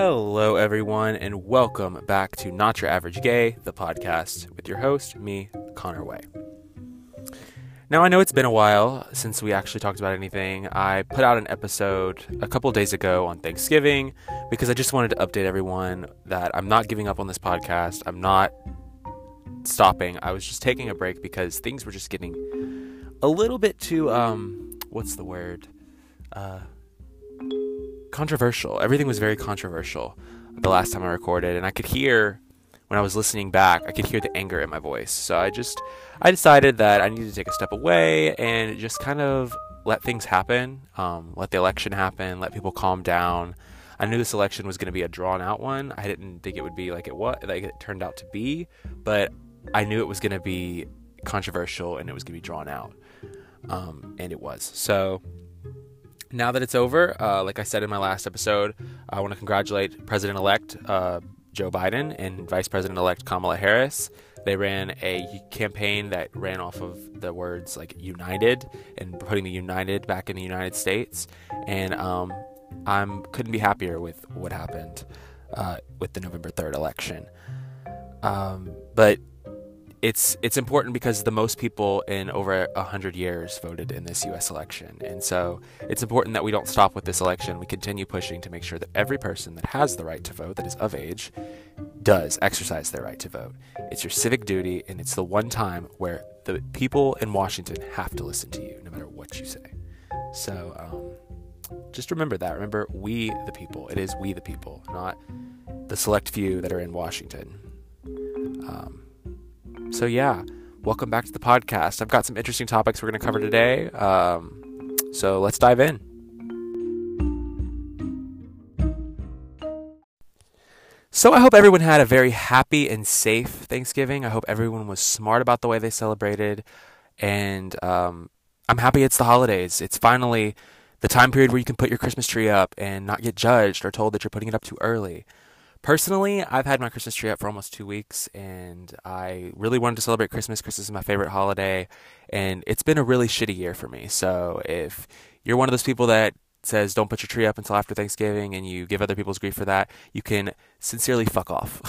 Hello, everyone, and welcome back to Not Your Average Gay, the podcast with your host, me, Connor Way. Now, I know it's been a while since we actually talked about anything. I put out an episode a couple days ago on Thanksgiving because I just wanted to update everyone that I'm not giving up on this podcast. I'm not stopping. I was just taking a break because things were just getting a little bit too, um, what's the word? Uh, controversial. Everything was very controversial the last time I recorded, and I could hear when I was listening back, I could hear the anger in my voice. So I just I decided that I needed to take a step away and just kind of let things happen, um, let the election happen, let people calm down. I knew this election was going to be a drawn out one. I didn't think it would be like it what like it turned out to be, but I knew it was going to be controversial and it was going to be drawn out, um, and it was. So now that it's over, uh, like I said in my last episode, I want to congratulate President elect uh, Joe Biden and Vice President elect Kamala Harris. They ran a campaign that ran off of the words like united and putting the united back in the United States. And um, I couldn't be happier with what happened uh, with the November 3rd election. Um, but it's it's important because the most people in over a hundred years voted in this U.S. election, and so it's important that we don't stop with this election. We continue pushing to make sure that every person that has the right to vote, that is of age, does exercise their right to vote. It's your civic duty, and it's the one time where the people in Washington have to listen to you, no matter what you say. So um, just remember that. Remember, we the people. It is we the people, not the select few that are in Washington. Um, so, yeah, welcome back to the podcast. I've got some interesting topics we're going to cover today. Um, so, let's dive in. So, I hope everyone had a very happy and safe Thanksgiving. I hope everyone was smart about the way they celebrated. And um, I'm happy it's the holidays. It's finally the time period where you can put your Christmas tree up and not get judged or told that you're putting it up too early. Personally, I've had my Christmas tree up for almost two weeks, and I really wanted to celebrate Christmas. Christmas is my favorite holiday, and it's been a really shitty year for me. So if you're one of those people that says don't put your tree up until after Thanksgiving and you give other people's grief for that, you can sincerely fuck off.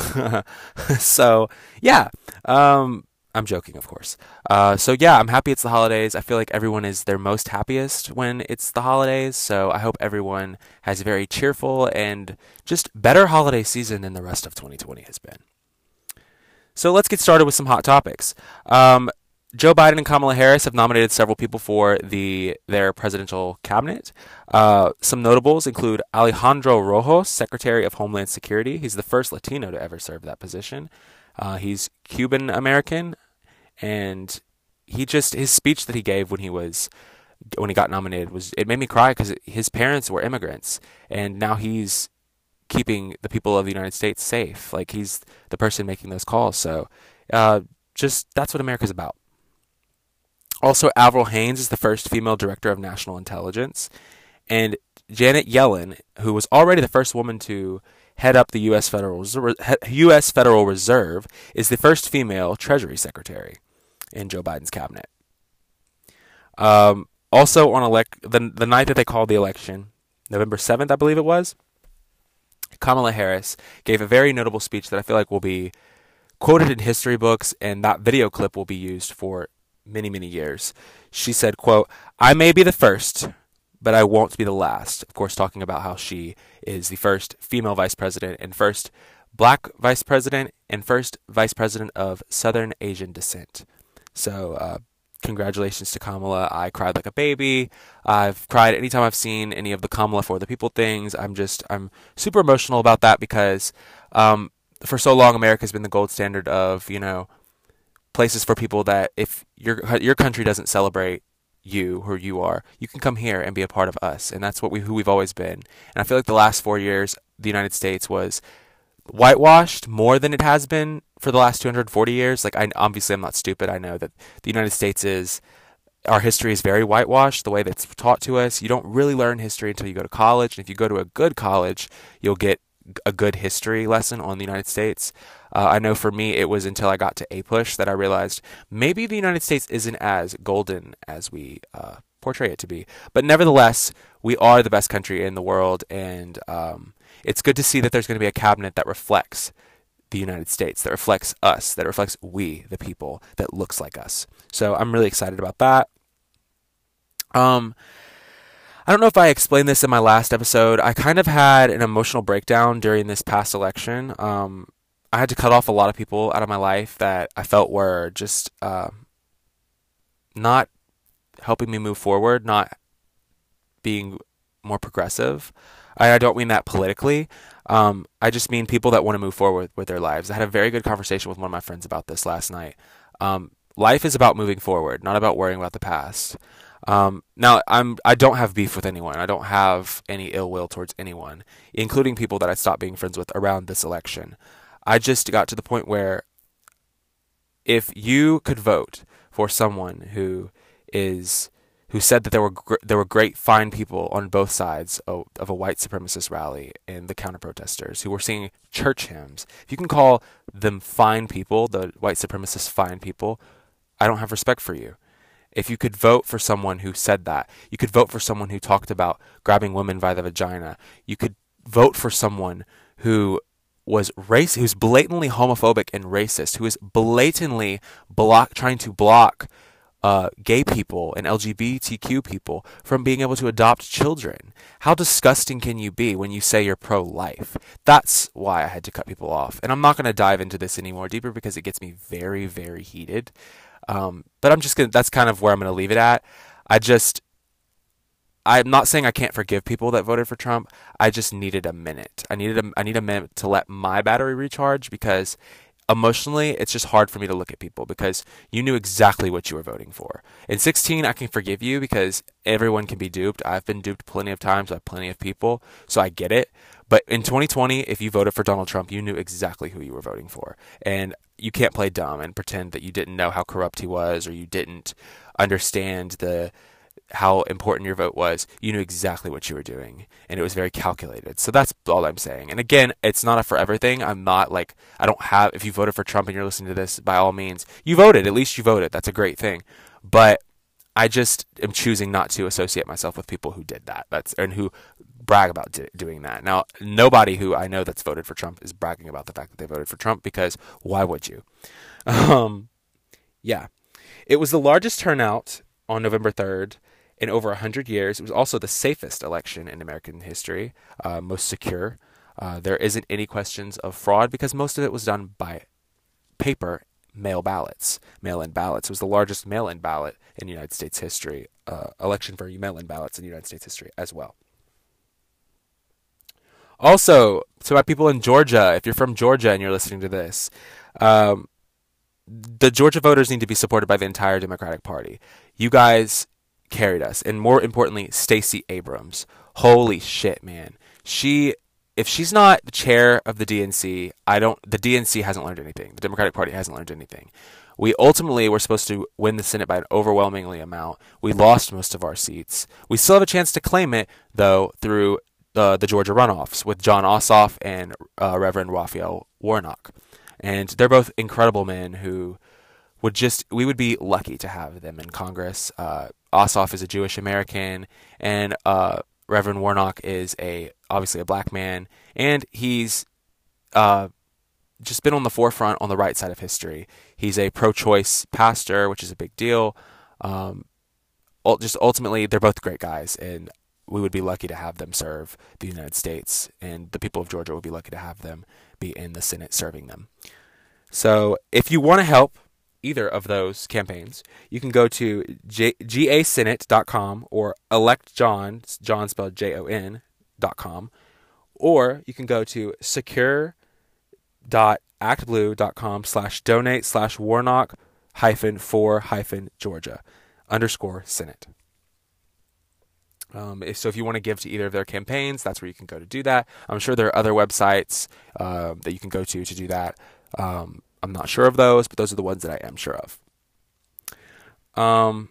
so yeah, um, I'm joking, of course. Uh, so yeah, I'm happy it's the holidays. I feel like everyone is their most happiest when it's the holidays. So I hope everyone has a very cheerful and just better holiday season than the rest of 2020 has been. So let's get started with some hot topics. Um, Joe Biden and Kamala Harris have nominated several people for the their presidential cabinet. Uh, some notables include Alejandro Rojos, Secretary of Homeland Security. He's the first Latino to ever serve that position. Uh, he's Cuban American, and he just his speech that he gave when he was when he got nominated was it made me cry because his parents were immigrants, and now he's keeping the people of the United States safe. Like he's the person making those calls. So, uh, just that's what America's about. Also, Avril Haines is the first female director of national intelligence, and Janet Yellen, who was already the first woman to head up the U.S. Federal U.S. Federal Reserve, is the first female Treasury Secretary in Joe Biden's cabinet. Um, also, on elect the the night that they called the election, November seventh, I believe it was, Kamala Harris gave a very notable speech that I feel like will be quoted in history books, and that video clip will be used for many many years. She said, "quote I may be the first, but I won't be the last." Of course, talking about how she is the first female vice president and first black vice president and first vice president of Southern Asian descent. So, uh, congratulations to Kamala. I cried like a baby. I've cried anytime I've seen any of the Kamala for the People things. I'm just, I'm super emotional about that because um, for so long, America has been the gold standard of, you know, places for people that if your your country doesn't celebrate you who you are, you can come here and be a part of us, and that's what we who we've always been. And I feel like the last four years, the United States was whitewashed more than it has been for the last 240 years. Like, I obviously I'm not stupid. I know that the United States is our history is very whitewashed. The way that's taught to us, you don't really learn history until you go to college. And if you go to a good college, you'll get a good history lesson on the United States. Uh, I know for me, it was until I got to APUSH that I realized maybe the United States isn't as golden as we uh, portray it to be. But nevertheless, we are the best country in the world, and um, it's good to see that there's going to be a cabinet that reflects the United States, that reflects us, that reflects we, the people, that looks like us. So I'm really excited about that. Um, I don't know if I explained this in my last episode. I kind of had an emotional breakdown during this past election. Um, I had to cut off a lot of people out of my life that I felt were just uh, not helping me move forward, not being more progressive. I, I don't mean that politically. Um, I just mean people that want to move forward with their lives. I had a very good conversation with one of my friends about this last night. Um, life is about moving forward, not about worrying about the past. Um, now I'm I don't have beef with anyone. I don't have any ill will towards anyone, including people that I stopped being friends with around this election. I just got to the point where if you could vote for someone who is who said that there were gr- there were great fine people on both sides of, of a white supremacist rally and the counter protesters who were singing church hymns. If you can call them fine people, the white supremacist fine people, I don't have respect for you. If you could vote for someone who said that, you could vote for someone who talked about grabbing women by the vagina. You could vote for someone who was race who's blatantly homophobic and racist, who is blatantly block trying to block uh, gay people and LGBTQ people from being able to adopt children. How disgusting can you be when you say you're pro life? That's why I had to cut people off. And I'm not going to dive into this anymore deeper because it gets me very, very heated. Um, but I'm just to, that's kind of where I'm to leave it at. I just, I'm not saying I can't forgive people that voted for Trump. I just needed a minute. I needed a, I need a minute to let my battery recharge because emotionally it's just hard for me to look at people because you knew exactly what you were voting for. In 16 I can forgive you because everyone can be duped. I've been duped plenty of times by plenty of people, so I get it. But in 2020, if you voted for Donald Trump, you knew exactly who you were voting for. And you can't play dumb and pretend that you didn't know how corrupt he was or you didn't understand the how important your vote was. You knew exactly what you were doing and it was very calculated. So that's all I'm saying. And again, it's not a forever thing. I'm not like I don't have if you voted for Trump and you're listening to this, by all means, you voted. At least you voted. That's a great thing. But I just am choosing not to associate myself with people who did that. That's and who brag about doing that. Now, nobody who I know that's voted for Trump is bragging about the fact that they voted for Trump because why would you? Um, yeah, it was the largest turnout on November third in over 100 years. It was also the safest election in American history, uh, most secure. Uh, there isn't any questions of fraud because most of it was done by paper mail ballots, mail-in ballots. It was the largest mail-in ballot in United States history, uh, election for mail-in ballots in United States history as well. Also, to my people in Georgia, if you're from Georgia and you're listening to this, um, the Georgia voters need to be supported by the entire Democratic Party. You guys carried us. And more importantly, Stacey Abrams. Holy shit, man. She if she's not the chair of the DNC, I don't the DNC hasn't learned anything. The Democratic Party hasn't learned anything. We ultimately were supposed to win the Senate by an overwhelmingly amount. We lost most of our seats. We still have a chance to claim it though through uh, the Georgia runoffs with Jon Ossoff and uh, Reverend Raphael Warnock. And they're both incredible men who would just we would be lucky to have them in Congress. Uh, Ossoff is a Jewish American, and uh, Reverend Warnock is a obviously a black man, and he's uh, just been on the forefront on the right side of history. He's a pro-choice pastor, which is a big deal. Um, just ultimately, they're both great guys, and we would be lucky to have them serve the United States, and the people of Georgia would be lucky to have them be in the Senate serving them. So, if you want to help either of those campaigns, you can go to J- gasenate.com or electjon, John spelled J O N, dot com, or you can go to secure.actblue.com slash donate slash warnock hyphen for hyphen Georgia underscore Senate. Um, if, so if you want to give to either of their campaigns, that's where you can go to do that. I'm sure there are other websites uh, that you can go to to do that. Um, I'm not sure of those, but those are the ones that I am sure of. Um,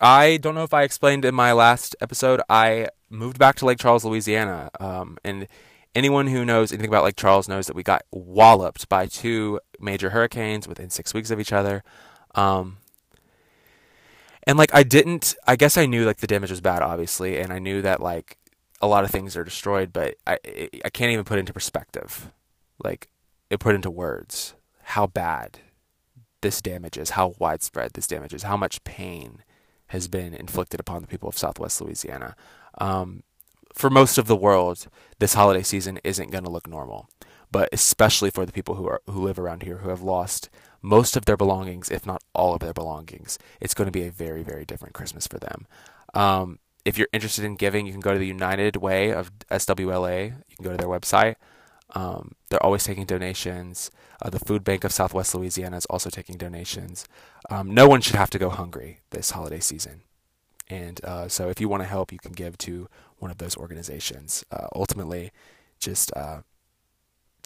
I don't know if I explained in my last episode. I moved back to Lake Charles, Louisiana, um, and anyone who knows anything about Lake Charles knows that we got walloped by two major hurricanes within six weeks of each other. Um, and like I didn't. I guess I knew like the damage was bad, obviously, and I knew that like a lot of things are destroyed, but I I can't even put into perspective, like it put into words how bad this damage is, how widespread this damage is, how much pain has been inflicted upon the people of Southwest Louisiana. Um, for most of the world, this holiday season isn't going to look normal, but especially for the people who are who live around here who have lost most of their belongings, if not all of their belongings, it's going to be a very very different Christmas for them. Um, if you're interested in giving, you can go to the United Way of SWLA. You can go to their website. Um, they're always taking donations. Uh, the Food Bank of Southwest Louisiana is also taking donations. Um, no one should have to go hungry this holiday season. And uh, so, if you want to help, you can give to one of those organizations. Uh, ultimately, just uh,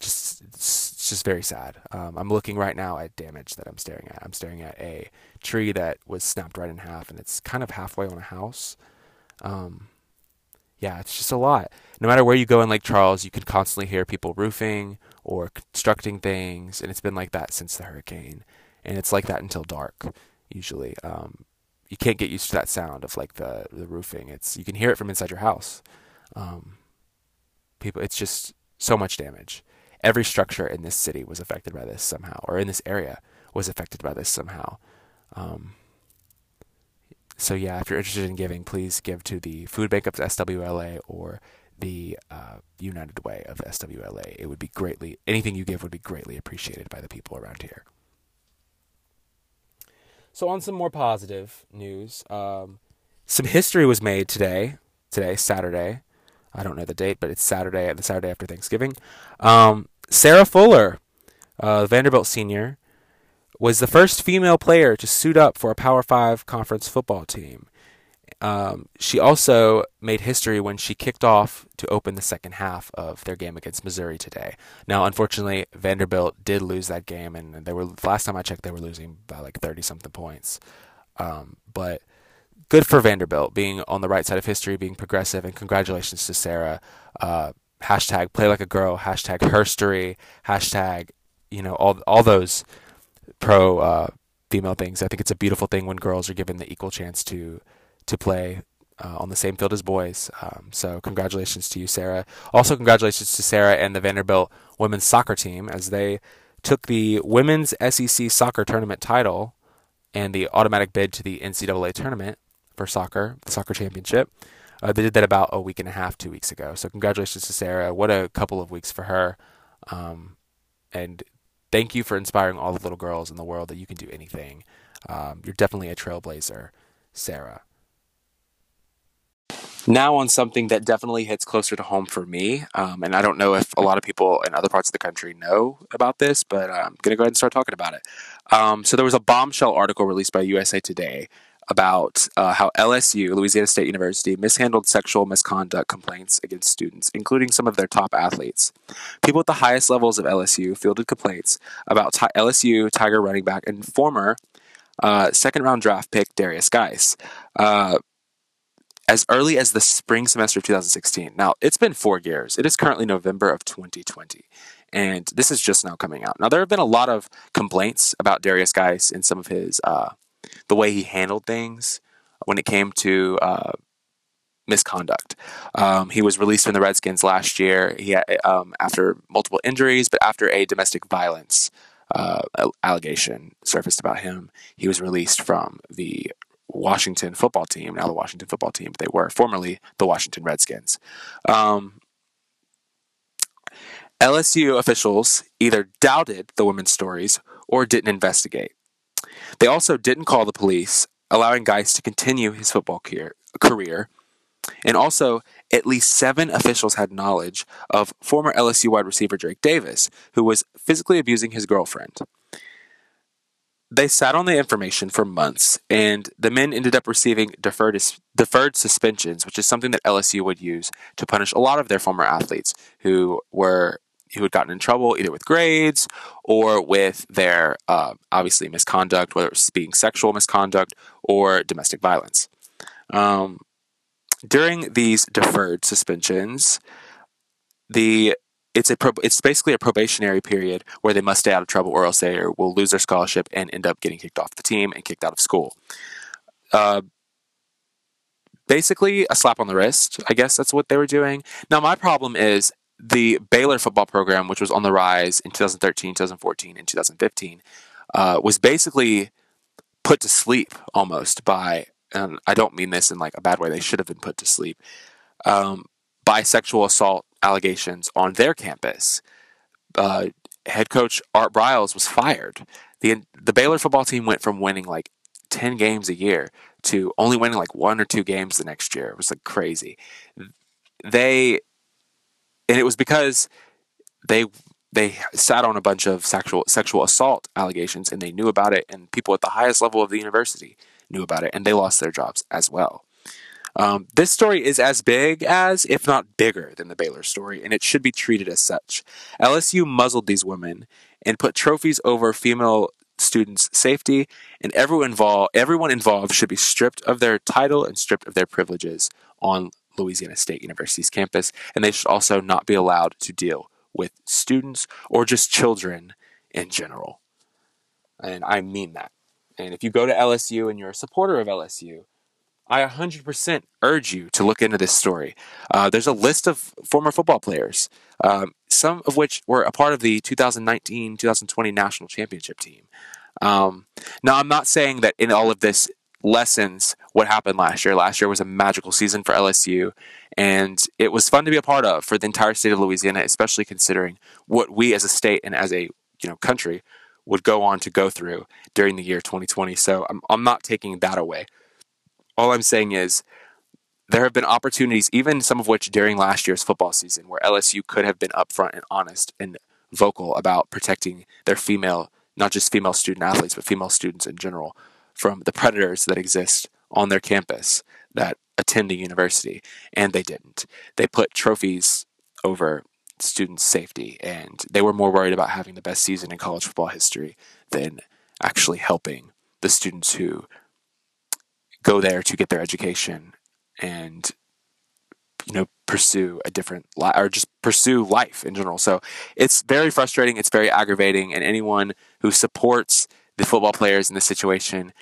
just it's just very sad. Um, I'm looking right now at damage that I'm staring at. I'm staring at a tree that was snapped right in half, and it's kind of halfway on a house. Um, yeah, it's just a lot. No matter where you go in Lake Charles, you can constantly hear people roofing or constructing things, and it's been like that since the hurricane, and it's like that until dark usually. Um, you can't get used to that sound of like the the roofing. It's you can hear it from inside your house. Um, people, it's just so much damage. Every structure in this city was affected by this somehow, or in this area was affected by this somehow. Um, so yeah, if you're interested in giving, please give to the Food Bank of SWLA or the uh, United Way of SWLA. It would be greatly anything you give would be greatly appreciated by the people around here. So on some more positive news, um, some history was made today. Today, Saturday. I don't know the date, but it's Saturday, the Saturday after Thanksgiving. Um, Sarah Fuller, uh, Vanderbilt senior, was the first female player to suit up for a Power Five conference football team. Um, she also made history when she kicked off to open the second half of their game against Missouri today. Now, unfortunately, Vanderbilt did lose that game, and they were last time I checked, they were losing by like thirty something points. Um, but good for Vanderbilt being on the right side of history, being progressive, and congratulations to Sarah. Uh, hashtag play like a girl. Hashtag herstory. Hashtag you know all all those pro uh, female things. I think it's a beautiful thing when girls are given the equal chance to to play uh, on the same field as boys. Um, so congratulations to you, Sarah. Also congratulations to Sarah and the Vanderbilt women's soccer team as they took the women's SEC soccer tournament title and the automatic bid to the NCAA tournament for soccer, the soccer championship. Uh, they did that about a week and a half, two weeks ago. So congratulations to Sarah. What a couple of weeks for her. Um, and thank you for inspiring all the little girls in the world that you can do anything. Um, you're definitely a trailblazer, Sarah. Now, on something that definitely hits closer to home for me, um, and I don't know if a lot of people in other parts of the country know about this, but I'm going to go ahead and start talking about it. Um, so, there was a bombshell article released by USA Today about uh, how LSU, Louisiana State University, mishandled sexual misconduct complaints against students, including some of their top athletes. People at the highest levels of LSU fielded complaints about t- LSU Tiger running back and former uh, second round draft pick Darius Guice. Uh, as early as the spring semester of 2016. Now, it's been four years. It is currently November of 2020 and this is just now coming out. Now, there have been a lot of complaints about Darius Guice and some of his uh, the way he handled things when it came to uh, misconduct. Um, he was released from the Redskins last year. He had, um, after multiple injuries, but after a domestic violence uh, allegation surfaced about him, he was released from the Washington football team. Now the Washington football team, but they were formerly the Washington Redskins. Um, LSU officials either doubted the women's stories or didn't investigate. They also didn't call the police, allowing Guice to continue his football career. And also, at least seven officials had knowledge of former LSU wide receiver Drake Davis, who was physically abusing his girlfriend. They sat on the information for months, and the men ended up receiving deferred, deferred suspensions, which is something that LSU would use to punish a lot of their former athletes who were who had gotten in trouble either with grades or with their uh, obviously misconduct, whether it was being sexual misconduct or domestic violence. Um, during these deferred suspensions, the it's a it's basically a probationary period where they must stay out of trouble or else they will lose their scholarship and end up getting kicked off the team and kicked out of school. uh, basically a slap on the wrist. I guess that's what they were doing. Now, my problem is the Baylor football program, which was on the rise in 2013, 2014, and 2015, uh, was basically put to sleep almost by, and I don't mean this in like a bad way, they should have been put to sleep, um, by sexual assault allegations on their campus. Uh, head coach Art Briles was fired. The, the Baylor football team went from winning like 10 games a year to only winning like one or two games the next year. It was like crazy. They, and it was because they they sat on a bunch of sexual sexual assault allegations and they knew about it and people at the highest level of the university knew about it and they lost their jobs as well. Um, this story is as big as if not bigger than the baylor story and it should be treated as such. Lsu muzzled these women and put trophies over female students safety and everyone involved everyone involved should be stripped of their title and stripped of their privileges on louisiana state university's campus and they should also not be allowed to deal with students or just children in general. And I mean that. And if you go to LSU and you're a supporter of LSU, I 100% urge you to look into this story. Uh, there's a list of former football players, um, some of which were a part of the 2019 2020 national championship team. Um, now, I'm not saying that in all of this lessons what happened last year. Last year was a magical season for LSU, and it was fun to be a part of for the entire state of Louisiana, especially considering what we as a state and as a you know country would go on to go through during the year 2020. So I'm I'm not taking that away. All I'm saying is there have been opportunities, even some of which during last year's football season, where LSU could have been upfront and honest and vocal about protecting their female, not just female student athletes, but female students in general from the predators that exist on their campus that attend a university, and they didn't. They put trophies over students' safety, and they were more worried about having the best season in college football history than actually helping the students who go there to get their education and you know pursue a different life or just pursue life in general so it's very frustrating it's very aggravating and anyone who supports the football players in this situation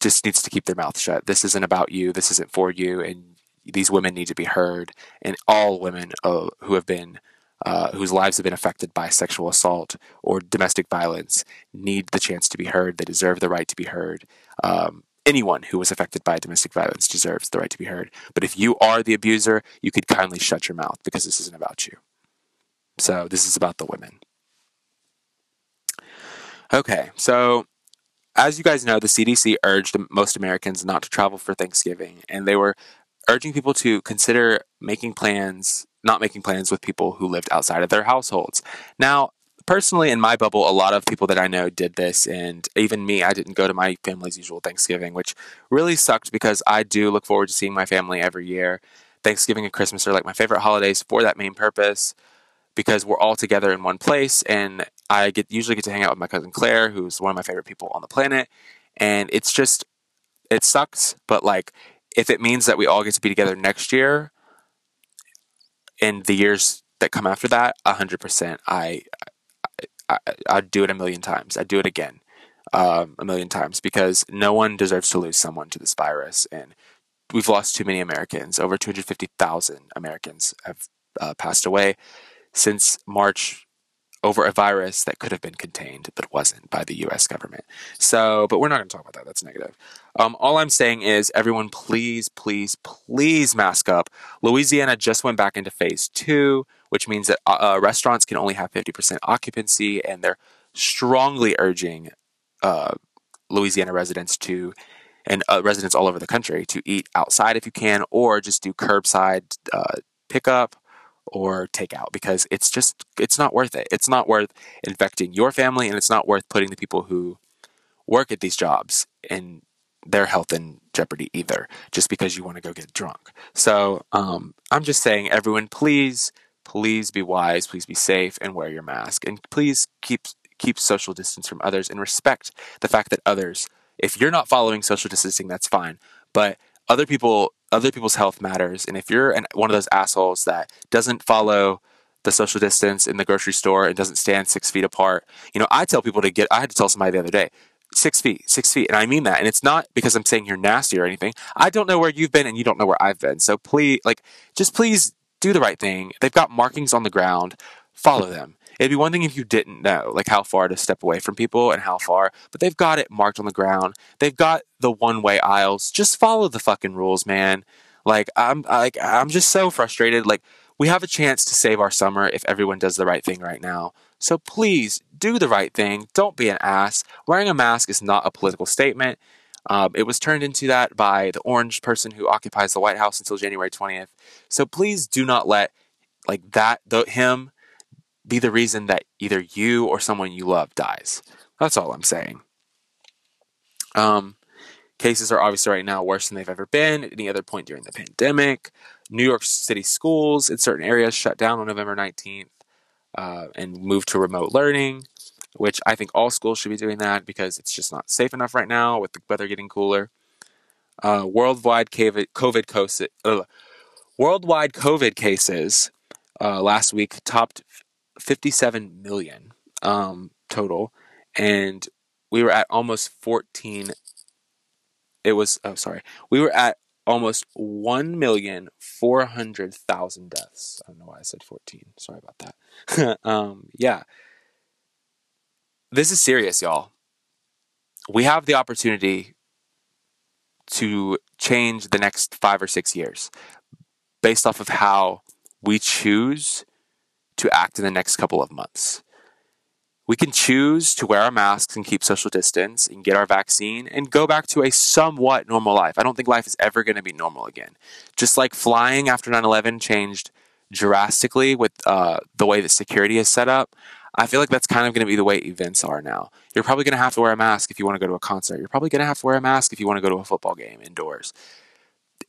just needs to keep their mouth shut. This isn't about you. This isn't for you. And these women need to be heard. And all women uh, who have been, uh, whose lives have been affected by sexual assault or domestic violence, need the chance to be heard. They deserve the right to be heard. Um, anyone who was affected by domestic violence deserves the right to be heard. But if you are the abuser, you could kindly shut your mouth because this isn't about you. So this is about the women. Okay, so as you guys know, the CDC urged most Americans not to travel for Thanksgiving, and they were urging people to consider making plans, not making plans with people who lived outside of their households. Now, personally, in my bubble, a lot of people that I know did this, and even me, I didn't go to my family's usual Thanksgiving, which really sucked because I do look forward to seeing my family every year. Thanksgiving and Christmas are like my favorite holidays for that main purpose because we're all together in one place and I get usually get to hang out with my cousin Claire, who's one of my favorite people on the planet. And it's just it sucks, but like if it means that we all get to be together next year and the years that come after that, hundred percent I, I I'd do it a million times. I'd do it again. Um, a million times because no one deserves to lose someone to this virus and we've lost too many Americans. Over 250,000 Americans have uh, passed away since March over a virus that could have been contained but wasn't by the US government. So, but we're not going to talk about that. That's negative. Um, all I'm saying is, everyone, please, please, please mask up. Louisiana just went back into phase two, which means that uh, uh restaurants can only have 50% occupancy, and they're strongly urging uh, Louisiana residents to and uh, residents all over the country to eat outside if you can, or just do curbside uh, pickup or takeout because it's just it's not worth it. It's not worth infecting your family and it's not worth putting the people who work at these jobs in their health in jeopardy either just because you want to go get drunk. So um, I'm just saying everyone please please be wise, please be safe and wear your mask and please keep keep social distance from others and respect the fact that others if you're not following social distancing that's fine, but other people other people's health matters. And if you're an, one of those assholes that doesn't follow the social distance in the grocery store and doesn't stand six feet apart, you know, I tell people to get, I had to tell somebody the other day, six feet, six feet. And I mean that. And it's not because I'm saying you're nasty or anything. I don't know where you've been and you don't know where I've been. So please, like, just please do the right thing. They've got markings on the ground. Follow them. It'd be one thing if you didn't know, like how far to step away from people and how far, but they've got it marked on the ground. They've got the one way aisles. Just follow the fucking rules, man. Like I'm like I'm just so frustrated. Like we have a chance to save our summer if everyone does the right thing right now. So please do the right thing. Don't be an ass. Wearing a mask is not a political statement. Um, it was turned into that by the orange person who occupies the White House until January 20th. So please do not let like that the, him be the reason that either you or someone you love dies. That's all I'm saying. Um, cases are obviously right now worse than they've ever been at any other point during the pandemic. New York City schools in certain areas shut down on November 19th uh, and moved to remote learning, which I think all schools should be doing that because it's just not safe enough right now with the weather getting cooler. Uh, worldwide COVID, COVID, worldwide COVID cases uh, last week topped 57 million um, total, and we were at almost 14. It was oh sorry, we were at almost 1,400,000 deaths. I don't know why I said 14. Sorry about that. um, yeah. This is serious, y'all. We have the opportunity to change the next five or six years based off of how we choose to act in the next couple of months. We can choose to wear our masks and keep social distance and get our vaccine and go back to a somewhat normal life. I don't think life is ever going to be normal again. Just like flying after 9 11 changed drastically with uh, the way that security is set up, I feel like that's kind of going to be the way events are now. You're probably going to have to wear a mask if you want to go to a concert. You're probably going to have to wear a mask if you want to go to a football game indoors.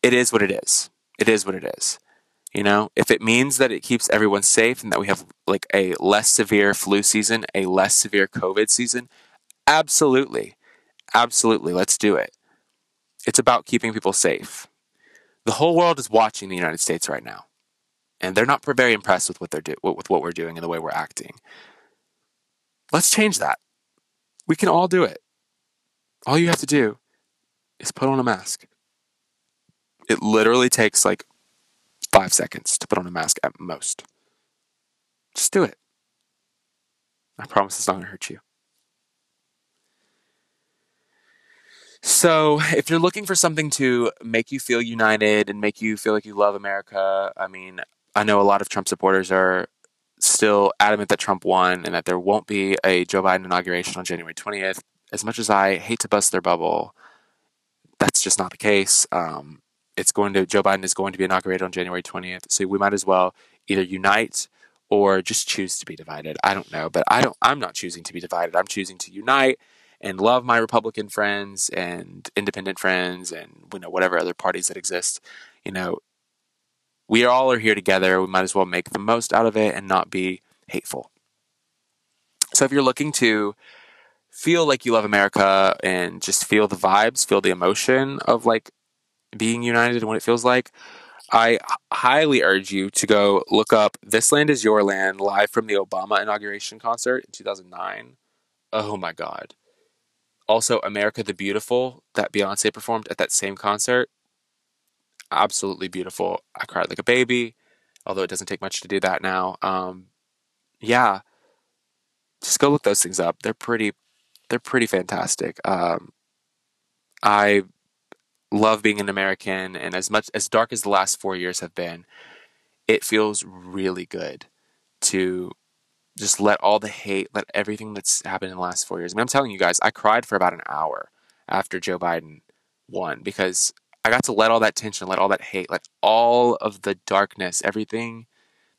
It is what it is. It is what it is. You know, if it means that it keeps everyone safe and that we have like a less severe flu season, a less severe COVID season, absolutely. Absolutely. Let's do it. It's about keeping people safe. The whole world is watching the United States right now. And they're not very impressed with what they're do- with what we're doing and the way we're acting. Let's change that. We can all do it. All you have to do is put on a mask. It literally takes like five seconds to put on a mask at most. Just do it. I promise it's not going to hurt you. So, if you're looking for something to make you feel united and make you feel like you love America, I mean, I know a lot of Trump supporters are still adamant that Trump won and that there won't be a Joe Biden inauguration on January 20th. As much as I hate to bust their bubble, that's just not the case. Um, it's going to Joe Biden is going to be inaugurated on January 20th. So we might as well either unite or just choose to be divided. I don't know, but I don't I'm not choosing to be divided. I'm choosing to unite and love my Republican friends and independent friends and you know whatever other parties that exist. You know, we all are here together. We might as well make the most out of it and not be hateful. So if you're looking to feel like you love America and just feel the vibes, feel the emotion of like being united and what it feels like, I highly urge you to go look up This Land Is Your Land live from the Obama inauguration concert in 2009. Oh my God. Also, America the Beautiful that Beyonce performed at that same concert. Absolutely beautiful. I cried like a baby, although it doesn't take much to do that now. Um, yeah, just go look those things up. They're pretty, they're pretty fantastic. Um, I love being an American, and as much as dark as the last four years have been, it feels really good to just let all the hate, let everything that's happened in the last four years. I mean, I'm telling you guys, I cried for about an hour after Joe Biden won because I got to let all that tension, let all that hate, let all of the darkness, everything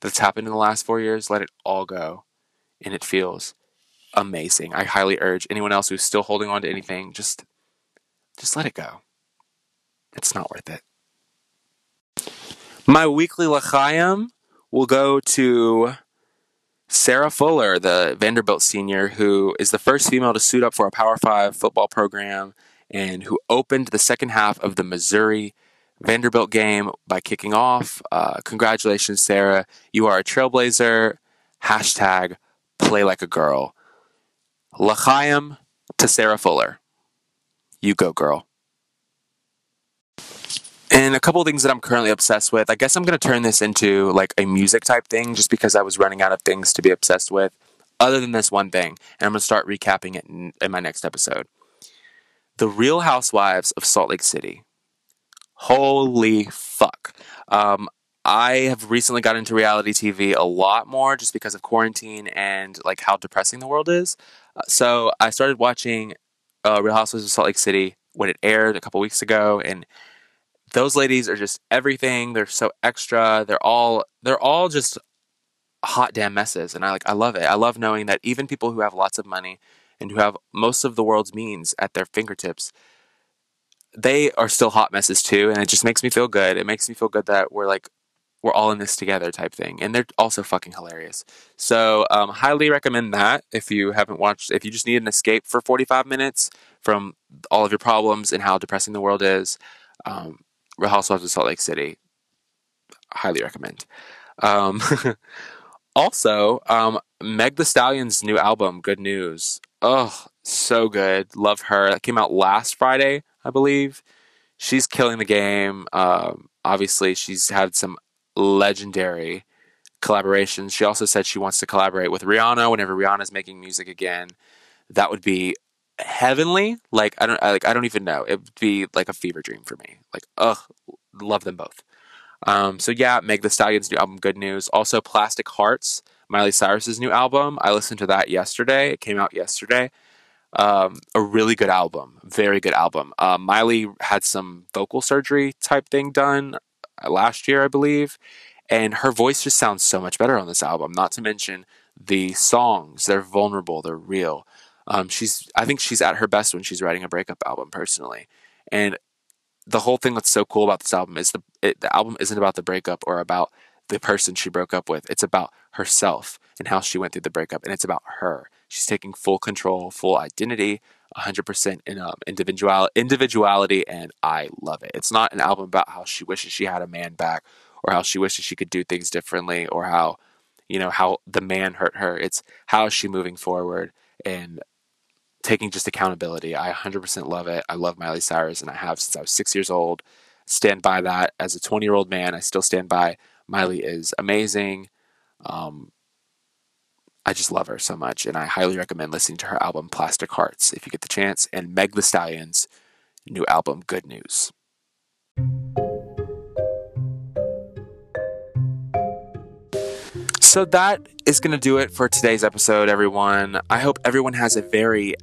that's happened in the last four years, let it all go. And it feels amazing. I highly urge anyone else who's still holding on to anything, just just let it go. It's not worth it. My weekly L'chaim will go to Sarah Fuller, the Vanderbilt senior, who is the first female to suit up for a Power Five football program and who opened the second half of the Missouri Vanderbilt game by kicking off. Uh, congratulations, Sarah. You are a trailblazer. Hashtag play like a girl. L'chaim, to Sarah Fuller. You go, girl. And a couple things that I'm currently obsessed with. I guess I'm going to turn this into like a music type thing just because I was running out of things to be obsessed with other than this one thing. And I'm going to start recapping it in, in my next episode. The Real Housewives of Salt Lake City. Holy fuck. Um, I have recently got into reality TV a lot more just because of quarantine and like how depressing the world is. Uh, so I started watching uh, Real Housewives of Salt Lake City when it aired a couple weeks ago, and those ladies are just everything. They're so extra. They're all they're all just hot damn messes, and I like I love it. I love knowing that even people who have lots of money and who have most of the world's means at their fingertips, they are still hot messes too, and it just makes me feel good. It makes me feel good that we're like we're all in this together type thing and they're also fucking hilarious so um, highly recommend that if you haven't watched if you just need an escape for 45 minutes from all of your problems and how depressing the world is um, real housewives of salt lake city. Highly recommend. Um, also um, meg the stallion's new album good news. Oh so good. Love her. That came out last friday i believe. She's killing the game. Um, obviously she's had some legendary collaborations. She also said she wants to collaborate with Rihanna whenever Rihanna's making music again. That would be heavenly. Like I don't like I don't even know. It would be like a fever dream for me. Like ugh, love them both. Um, so yeah, Meg the Stallion's new album, Good News. Also, Plastic Hearts, Miley Cyrus's new album. I listened to that yesterday. It came out yesterday. Um, a really good album, very good album. Uh, Miley had some vocal surgery type thing done last year, I believe. And her voice just sounds so much better on this album. Not to mention the songs; they're vulnerable, they're real. Um, she's, I think she's at her best when she's writing a breakup album, personally. And the whole thing that's so cool about this album is the it, the album isn't about the breakup or about the person she broke up with. It's about herself and how she went through the breakup, and it's about her. She's taking full control, full identity, 100% in um, individual individuality, and I love it. It's not an album about how she wishes she had a man back, or how she wishes she could do things differently, or how you know how the man hurt her. It's how is she moving forward and taking just accountability. I 100% love it. I love Miley Cyrus, and I have since I was six years old. Stand by that as a 20 year old man. I still stand by. Miley is amazing. Um, I just love her so much, and I highly recommend listening to her album Plastic Hearts if you get the chance, and Meg the Stallion's new album Good News. So that is going to do it for today's episode, everyone. I hope everyone has a very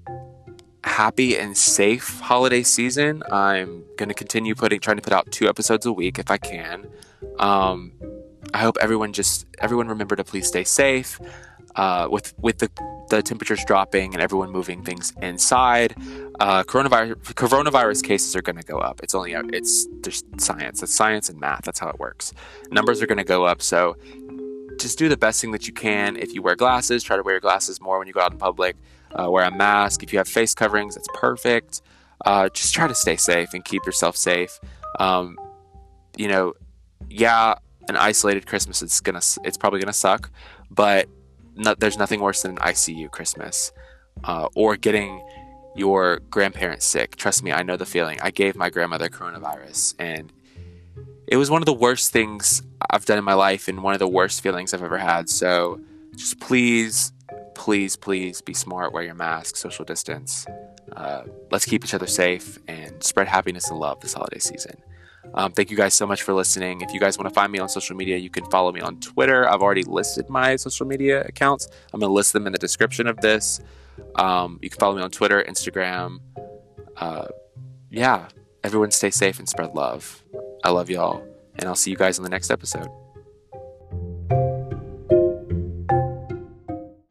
happy and safe holiday season. I'm going to continue putting, trying to put out two episodes a week if I can. Um, I hope everyone just everyone remember to please stay safe uh, with with the the temperatures dropping and everyone moving things inside, uh, coronavirus coronavirus cases are going to go up. It's only it's just science. It's science and math. That's how it works. Numbers are going to go up. So just do the best thing that you can. If you wear glasses, try to wear your glasses more when you go out in public. Uh, wear a mask. If you have face coverings, that's perfect. Uh, just try to stay safe and keep yourself safe. Um, you know, yeah, an isolated Christmas it's gonna it's probably gonna suck, but no, there's nothing worse than an ICU Christmas uh, or getting your grandparents sick. Trust me, I know the feeling. I gave my grandmother coronavirus, and it was one of the worst things I've done in my life and one of the worst feelings I've ever had. So just please, please, please be smart, wear your mask, social distance. Uh, let's keep each other safe and spread happiness and love this holiday season. Um, thank you guys so much for listening. If you guys want to find me on social media, you can follow me on Twitter. I've already listed my social media accounts. I'm going to list them in the description of this. Um, you can follow me on Twitter, Instagram. Uh, yeah, everyone stay safe and spread love. I love y'all, and I'll see you guys in the next episode.